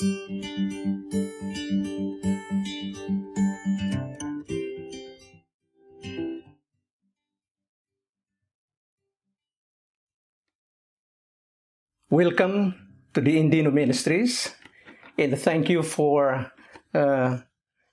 Welcome to the Indino Ministries, and thank you for uh,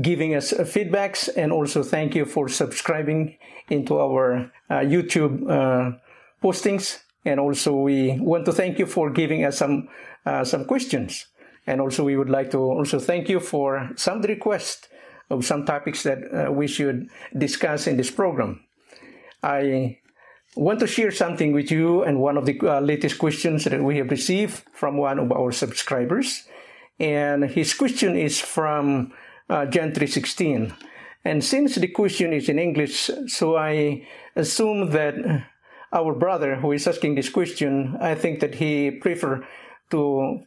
giving us uh, feedbacks, and also thank you for subscribing into our uh, YouTube uh, postings. And also, we want to thank you for giving us some uh, some questions, and also we would like to also thank you for some requests of some topics that uh, we should discuss in this program. I want to share something with you and one of the uh, latest questions that we have received from one of our subscribers. And his question is from uh, John 3.16. And since the question is in English, so I assume that our brother who is asking this question, I think that he prefer to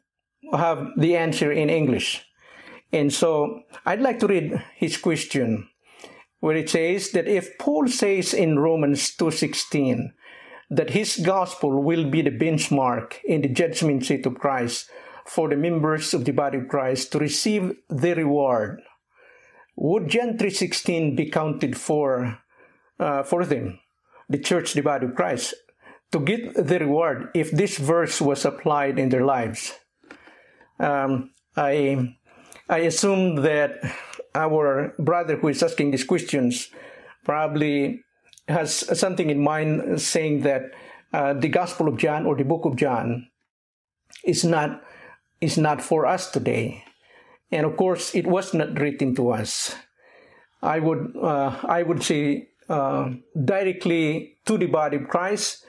have the answer in English. And so I'd like to read his question where it says that if Paul says in Romans 2:16 that his gospel will be the benchmark in the judgment seat of Christ for the members of the body of Christ to receive the reward, would John 3:16 be counted for uh, for them, the church, the body of Christ, to get the reward if this verse was applied in their lives? Um, I I assume that our brother who is asking these questions probably has something in mind saying that uh, the Gospel of John or the Book of John is not is not for us today, and of course it was not written to us. I would uh, I would say uh, directly to the body of Christ.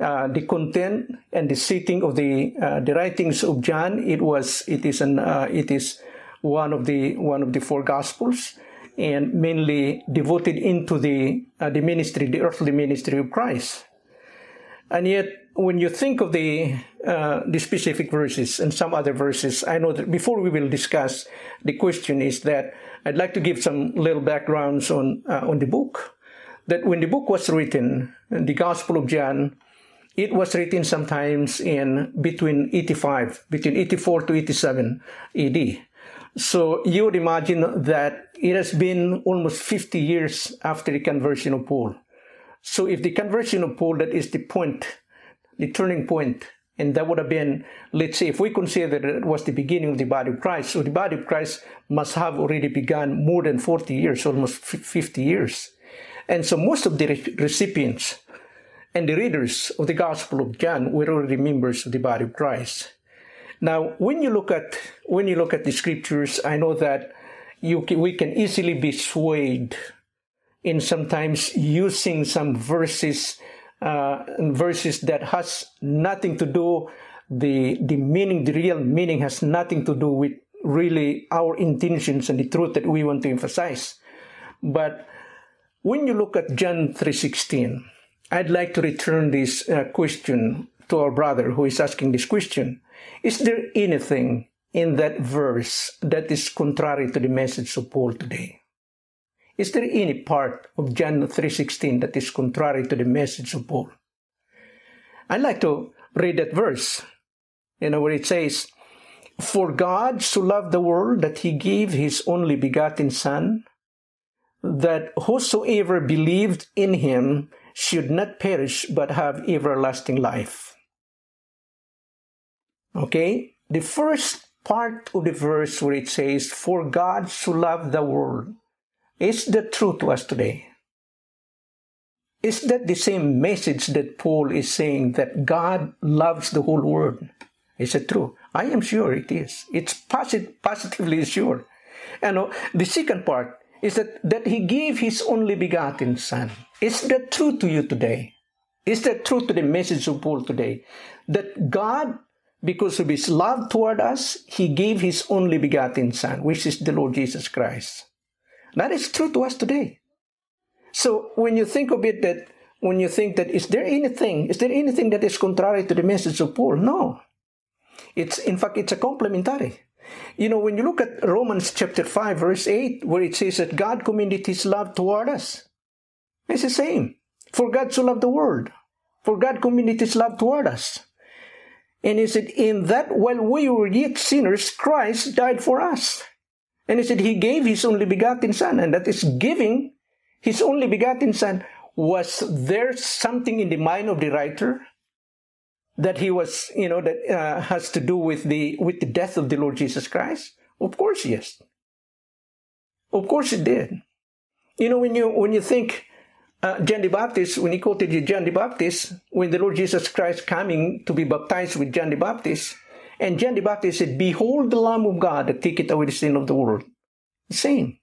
Uh, the content and the setting of the uh, the writings of John it was it is an uh, it is one of the one of the four gospels and mainly devoted into the uh, the ministry the earthly ministry of Christ. And yet when you think of the uh, the specific verses and some other verses I know that before we will discuss the question is that I'd like to give some little backgrounds on uh, on the book. That when the book was written the gospel of John it was written sometimes in between 85 between 84 to 87 AD so you would imagine that it has been almost 50 years after the conversion of Paul. So if the conversion of Paul, that is the point, the turning point, and that would have been, let's say, if we consider that it was the beginning of the body of Christ, so the body of Christ must have already begun more than 40 years, almost 50 years. And so most of the recipients and the readers of the Gospel of John were already members of the body of Christ. Now, when you look at when you look at the scriptures, I know that you can, we can easily be swayed in sometimes using some verses uh, verses that has nothing to do the the meaning the real meaning has nothing to do with really our intentions and the truth that we want to emphasize but when you look at john 3.16 i'd like to return this uh, question to our brother who is asking this question is there anything in that verse that is contrary to the message of Paul today? Is there any part of John 3:16 that is contrary to the message of Paul? I'd like to read that verse. You know where it says, "For God so loved the world that he gave his only begotten son, that whosoever believed in him should not perish but have everlasting life." Okay? The first part of the verse where it says, For God so loved the world, is that true to us today? Is that the same message that Paul is saying that God loves the whole world? Is it true? I am sure it is. It's posit- positively sure. And uh, the second part is that, that he gave his only begotten son. Is that true to you today? Is that true to the message of Paul today? That God because of his love toward us, he gave his only begotten Son, which is the Lord Jesus Christ. That is true to us today. So when you think of it that when you think that is there anything, is there anything that is contrary to the message of Paul? No. It's in fact it's a complementary. You know, when you look at Romans chapter 5, verse 8, where it says that God commended his love toward us. It's the same. For God so loved the world. For God commended his love toward us. And he said, In that while we were yet sinners, Christ died for us. And he said, He gave His only begotten Son. And that is giving His only begotten Son. Was there something in the mind of the writer that he was, you know, that uh, has to do with the with the death of the Lord Jesus Christ? Of course, yes. Of course, it did. You know, when you when you think uh, John the Baptist, when he quoted you John the Baptist, when the Lord Jesus Christ coming to be baptized with John the Baptist, and John the Baptist said, Behold the Lamb of God that taketh away the sin of the world. Same.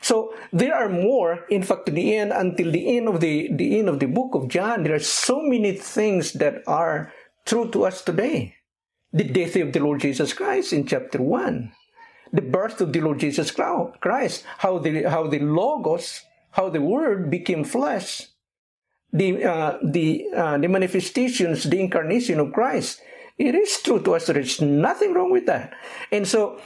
So there are more, in fact, to the end, until the end of the, the end of the book of John, there are so many things that are true to us today. The death of the Lord Jesus Christ in chapter 1. The birth of the Lord Jesus Christ. How the, how the Logos how the Word became flesh, the uh, the uh, the manifestations, the incarnation of Christ. It is true to us. There is nothing wrong with that. And so,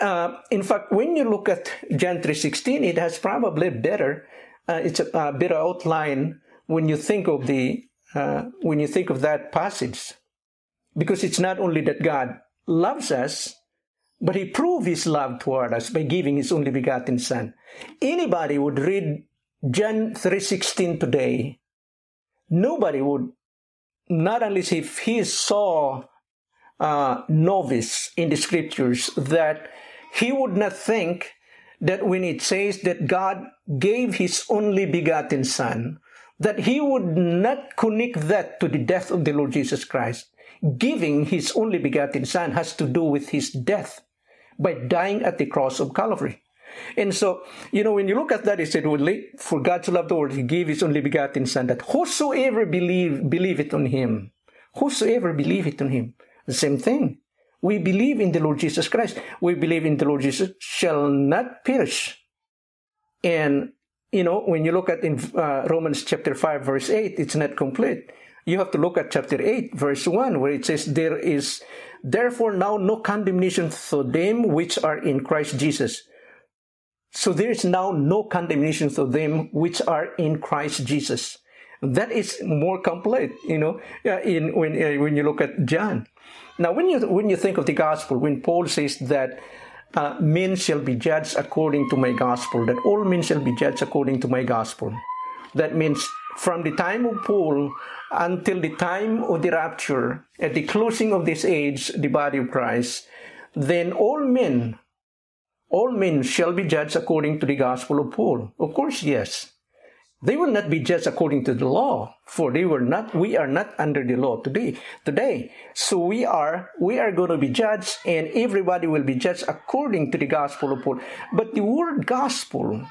uh, in fact, when you look at John three sixteen, it has probably better. Uh, it's a, a, better outline when you think of the uh, when you think of that passage, because it's not only that God loves us, but He proved His love toward us by giving His only begotten Son. Anybody would read John 3.16 today, nobody would, not unless if he saw uh, novice in the scriptures, that he would not think that when it says that God gave his only begotten Son, that he would not connect that to the death of the Lord Jesus Christ. Giving his only begotten Son has to do with his death by dying at the cross of Calvary. And so, you know, when you look at that, he said, for God to love the world, he gave his only begotten son that whosoever believe, believe it on him, whosoever believe it on him. The same thing. We believe in the Lord Jesus Christ. We believe in the Lord Jesus shall not perish. And, you know, when you look at in uh, Romans chapter 5 verse 8, it's not complete. You have to look at chapter 8 verse 1 where it says, there is therefore now no condemnation for them which are in Christ Jesus so there is now no condemnation for them which are in Christ Jesus. That is more complete, you know, in when uh, when you look at John. Now, when you when you think of the gospel, when Paul says that uh, men shall be judged according to my gospel, that all men shall be judged according to my gospel, that means from the time of Paul until the time of the rapture, at the closing of this age, the body of Christ, then all men all men shall be judged according to the gospel of Paul. Of course, yes. They will not be judged according to the law, for they were not, we are not under the law today, today. So we are, we are going to be judged and everybody will be judged according to the gospel of Paul. But the word gospel,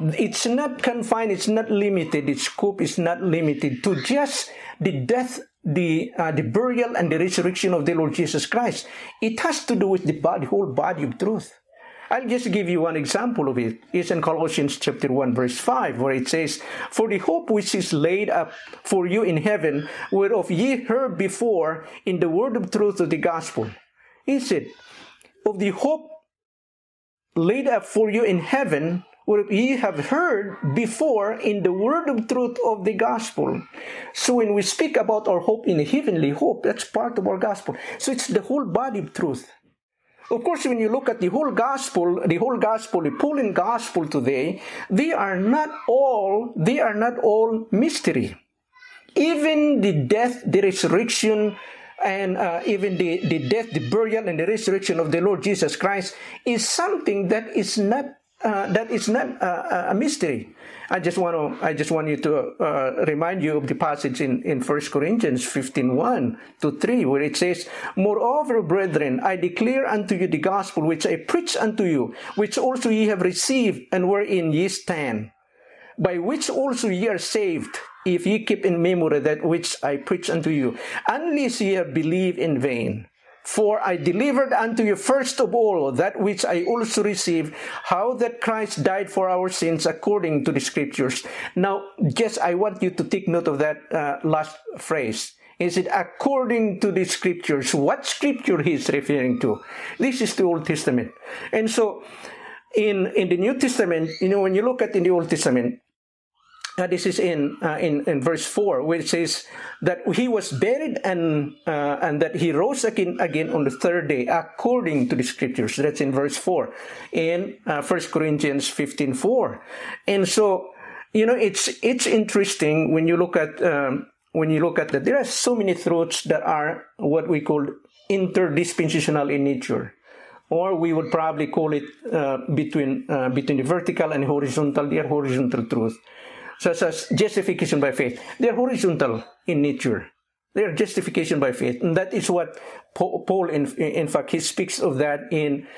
it's not confined, it's not limited, its scope is not limited to just the death the uh, the burial and the resurrection of the Lord Jesus Christ. It has to do with the body, whole body of truth. I'll just give you one example of it. It's in Colossians chapter 1 verse 5 where it says, For the hope which is laid up for you in heaven, whereof ye heard before in the word of truth of the gospel. Is it of the hope laid up for you in heaven, whereof ye have heard before in the word of truth of the gospel. So when we speak about our hope in a heavenly hope, that's part of our gospel. So it's the whole body of truth. Of course, when you look at the whole gospel, the whole gospel, the Pauline gospel today, they are not all, they are not all mystery. Even the death, the resurrection, and uh, even the, the death, the burial, and the resurrection of the Lord Jesus Christ is something that is not uh, that is not uh, a mystery. I just want to I just want you to uh, remind you of the passage in in First Corinthians 15, 1 to 3, where it says, Moreover, brethren, I declare unto you the gospel which I preach unto you, which also ye have received, and wherein ye stand, by which also ye are saved, if ye keep in memory that which I preach unto you, unless ye have believed in vain. For I delivered unto you first of all that which I also received, how that Christ died for our sins according to the scriptures. Now, just I want you to take note of that uh, last phrase. Is it according to the scriptures? What scripture he is referring to? This is the Old Testament. And so, in, in the New Testament, you know, when you look at in the Old Testament, uh, this is in, uh, in in verse four, which says that he was buried and uh, and that he rose again again on the third day, according to the scriptures. That's in verse four, in uh, First Corinthians fifteen four, and so you know it's it's interesting when you look at um, when you look at that. There are so many truths that are what we call interdispensational in nature or we would probably call it uh, between uh, between the vertical and horizontal. Are horizontal truth, such as justification by faith. They are horizontal in nature. They are justification by faith, and that is what Paul, in, in fact, he speaks of that in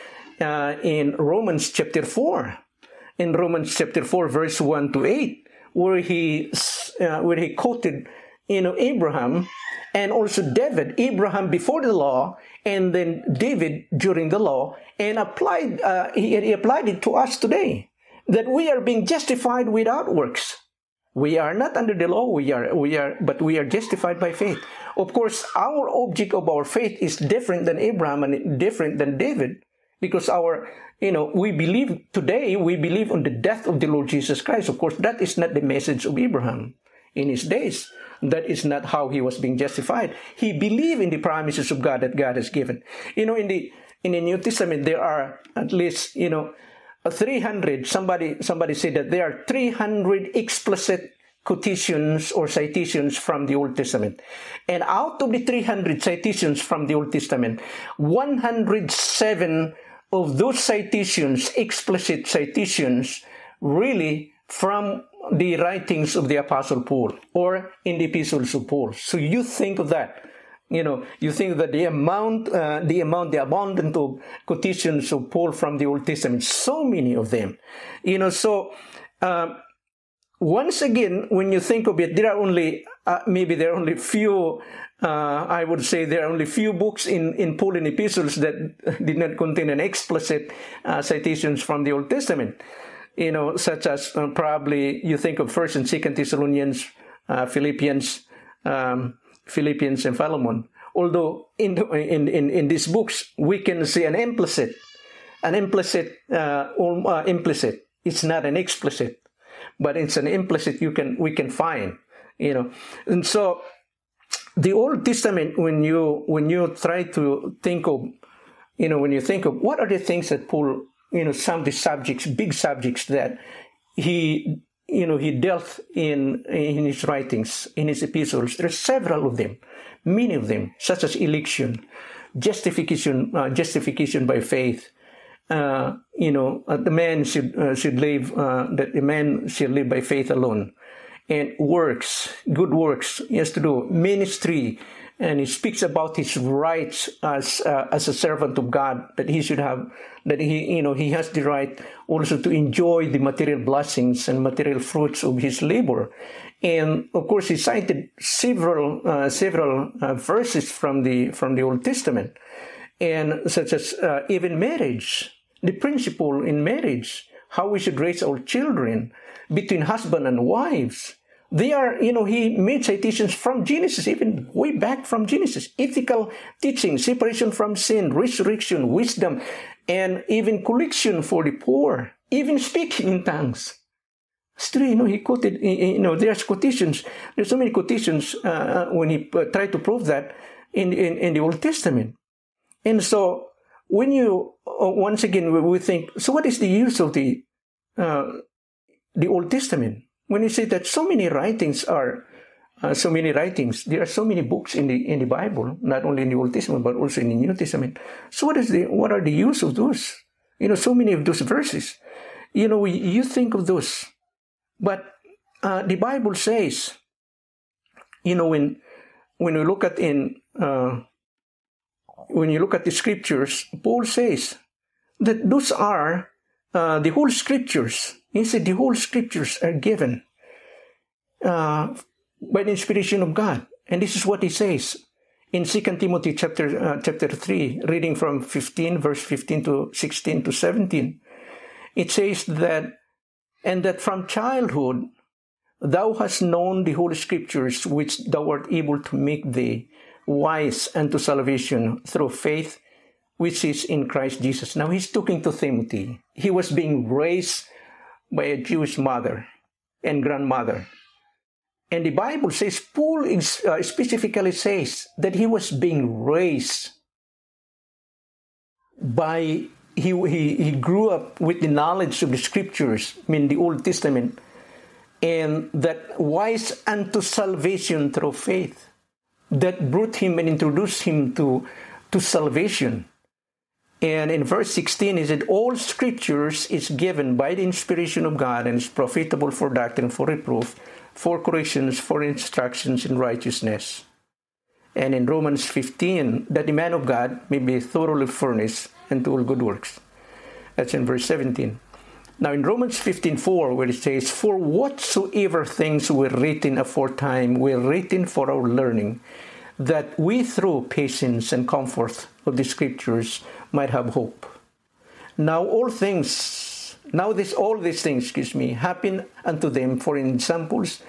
uh, in Romans chapter four, in Romans chapter four, verse one to eight, where he uh, where he quoted, you know, Abraham and also David, Abraham before the law, and then David during the law, and applied uh, he, he applied it to us today that we are being justified without works. We are not under the law, we are, we are, but we are justified by faith. Of course, our object of our faith is different than Abraham and different than David because our, you know, we believe today, we believe on the death of the Lord Jesus Christ. Of course, that is not the message of Abraham in his days. That is not how he was being justified. He believed in the promises of God that God has given. You know, in the in the New Testament, there are at least you know 300. Somebody somebody said that there are 300 explicit quotations or citations from the Old Testament. And out of the 300 citations from the Old Testament, 107 of those citations, explicit citations, really from the writings of the Apostle Paul or in the epistles of Paul. So you think of that. You know, you think that the amount, uh, the amount, the abundance of quotations of Paul from the Old Testament, so many of them. You know, so uh, once again, when you think of it, there are only uh, maybe there are only few. Uh, I would say there are only few books in in Pauline epistles that did not contain an explicit uh, citations from the Old Testament you know, such as uh, probably you think of First and Second Thessalonians, Philippians, um, Philippians, and Philemon. Although in, in in in these books we can see an implicit, an implicit, uh, uh, implicit. It's not an explicit, but it's an implicit. You can we can find, you know, and so the Old Testament when you when you try to think of, you know, when you think of what are the things that Paul you know, some of the subjects, big subjects that he, you know, he dealt in in his writings, in his epistles. There are several of them, many of them, such as election, justification, uh, justification by faith. Uh, you know, uh, the man should uh, should live uh, that the man should live by faith alone, and works, good works. He has to do ministry and he speaks about his rights as uh, as a servant of God that he should have that he you know he has the right also to enjoy the material blessings and material fruits of his labor. And of course he cited several uh, several uh, verses from the from the Old Testament and such as uh, even marriage the principle in marriage how we should raise our children between husband and wives they are, you know, he made citations from Genesis, even way back from Genesis. Ethical teaching, separation from sin, resurrection, wisdom, and even collection for the poor, even speaking in tongues. Still, you know, he quoted, you know, there's quotations. There's so many quotations uh, uh, when he uh, tried to prove that in, in, in the Old Testament. And so, when you, uh, once again, we, we think, so what is the use of the, uh, the Old Testament? When you say that so many writings are uh, so many writings there are so many books in the in the bible not only in the old testament but also in the new testament. So what is the what are the use of those? You know so many of those verses. You know you think of those. But uh, the bible says you know when when we look at in uh, when you look at the scriptures paul says that those are uh, the whole scriptures said the whole scriptures are given uh, by the inspiration of God. And this is what he says in 2 Timothy chapter, uh, chapter 3, reading from 15, verse 15 to 16 to 17. It says that, and that from childhood thou hast known the holy scriptures which thou art able to make thee wise unto salvation through faith which is in Christ Jesus. Now he's talking to Timothy. He was being raised by a Jewish mother. and grandmother. And the Bible says, Paul uh, specifically says that he was being raised by, he, he, he grew up with the knowledge of the scriptures, I mean the Old Testament, and that wise unto salvation through faith that brought him and introduced him to, to salvation. And in verse 16, he said, All scriptures is given by the inspiration of God and is profitable for doctrine, for reproof, for corrections, for instructions in righteousness. And in Romans 15, that the man of God may be thoroughly furnished unto all good works. That's in verse 17. Now in Romans 15:4, where it says, For whatsoever things were written aforetime were written for our learning, that we through patience and comfort of the scriptures might have hope. Now all things, now this all these things, excuse me, happen unto them for examples,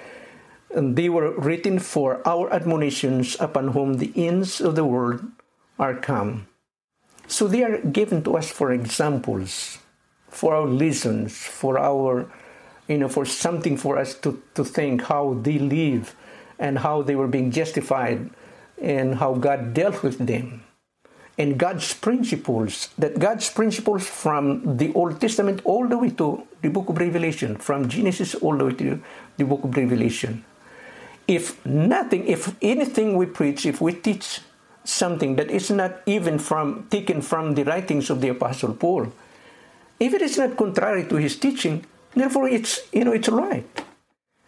and they were written for our admonitions upon whom the ends of the world are come. So they are given to us for examples, for our lessons, for our, you know, for something for us to, to think how they live and how they were being justified and how God dealt with them and God's principles, that God's principles from the Old Testament all the way to the book of Revelation, from Genesis all the way to the book of Revelation. If nothing, if anything we preach, if we teach something that is not even from taken from the writings of the Apostle Paul, if it is not contrary to his teaching, therefore it's you know it's right.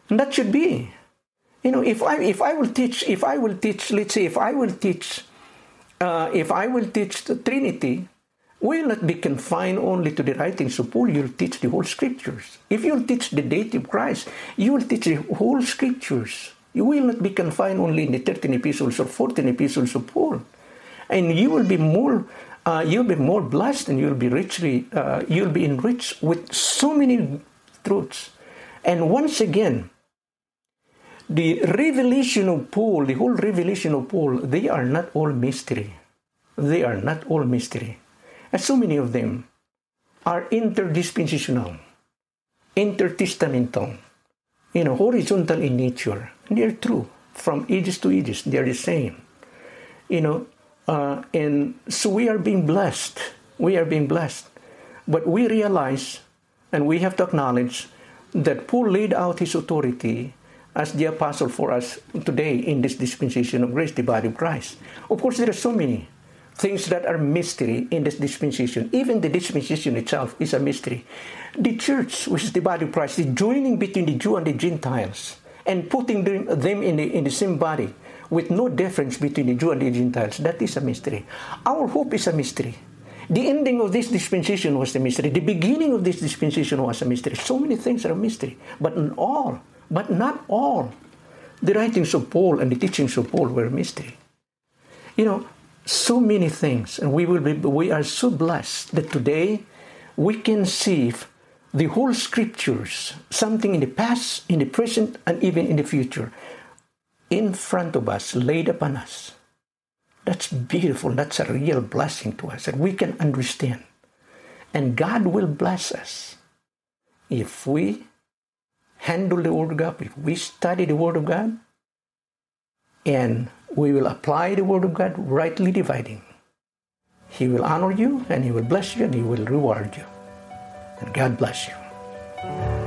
And that should be. You know, if I if I will teach, if I will teach, let's say if I will teach uh, if I will teach the Trinity, will not be confined only to the writings of Paul. You'll teach the whole scriptures. If you'll teach the deity of Christ, you will teach the whole scriptures. You will not be confined only in the 13 epistles or 14 epistles of Paul. And you will be more, uh, you'll be more blessed and you'll be richly, uh, you'll be enriched with so many truths. And once again, the revelation of Paul, the whole revelation of Paul, they are not all mystery. They are not all mystery. And so many of them are interdispensational, intertestamental, you know, horizontal in nature. They're true. From ages to ages, they're the same. You know, uh, and so we are being blessed. We are being blessed. But we realize, and we have to acknowledge, that Paul laid out his authority as the apostle for us today in this dispensation of grace, the body of Christ. Of course, there are so many things that are mystery in this dispensation. Even the dispensation itself is a mystery. The church, which is the body of Christ, the joining between the Jew and the Gentiles and putting them in the, in the same body with no difference between the Jew and the Gentiles, that is a mystery. Our hope is a mystery. The ending of this dispensation was a mystery. The beginning of this dispensation was a mystery. So many things are a mystery. But in all, but not all. The writings of Paul and the teachings of Paul were mystery. You know, so many things, and we will be we are so blessed that today we can see the whole scriptures, something in the past, in the present, and even in the future, in front of us, laid upon us. That's beautiful. That's a real blessing to us that we can understand. And God will bless us if we handle the Word of God, if we study the Word of God, and we will apply the Word of God, rightly dividing, He will honor you, and He will bless you, and He will reward you. And God bless you.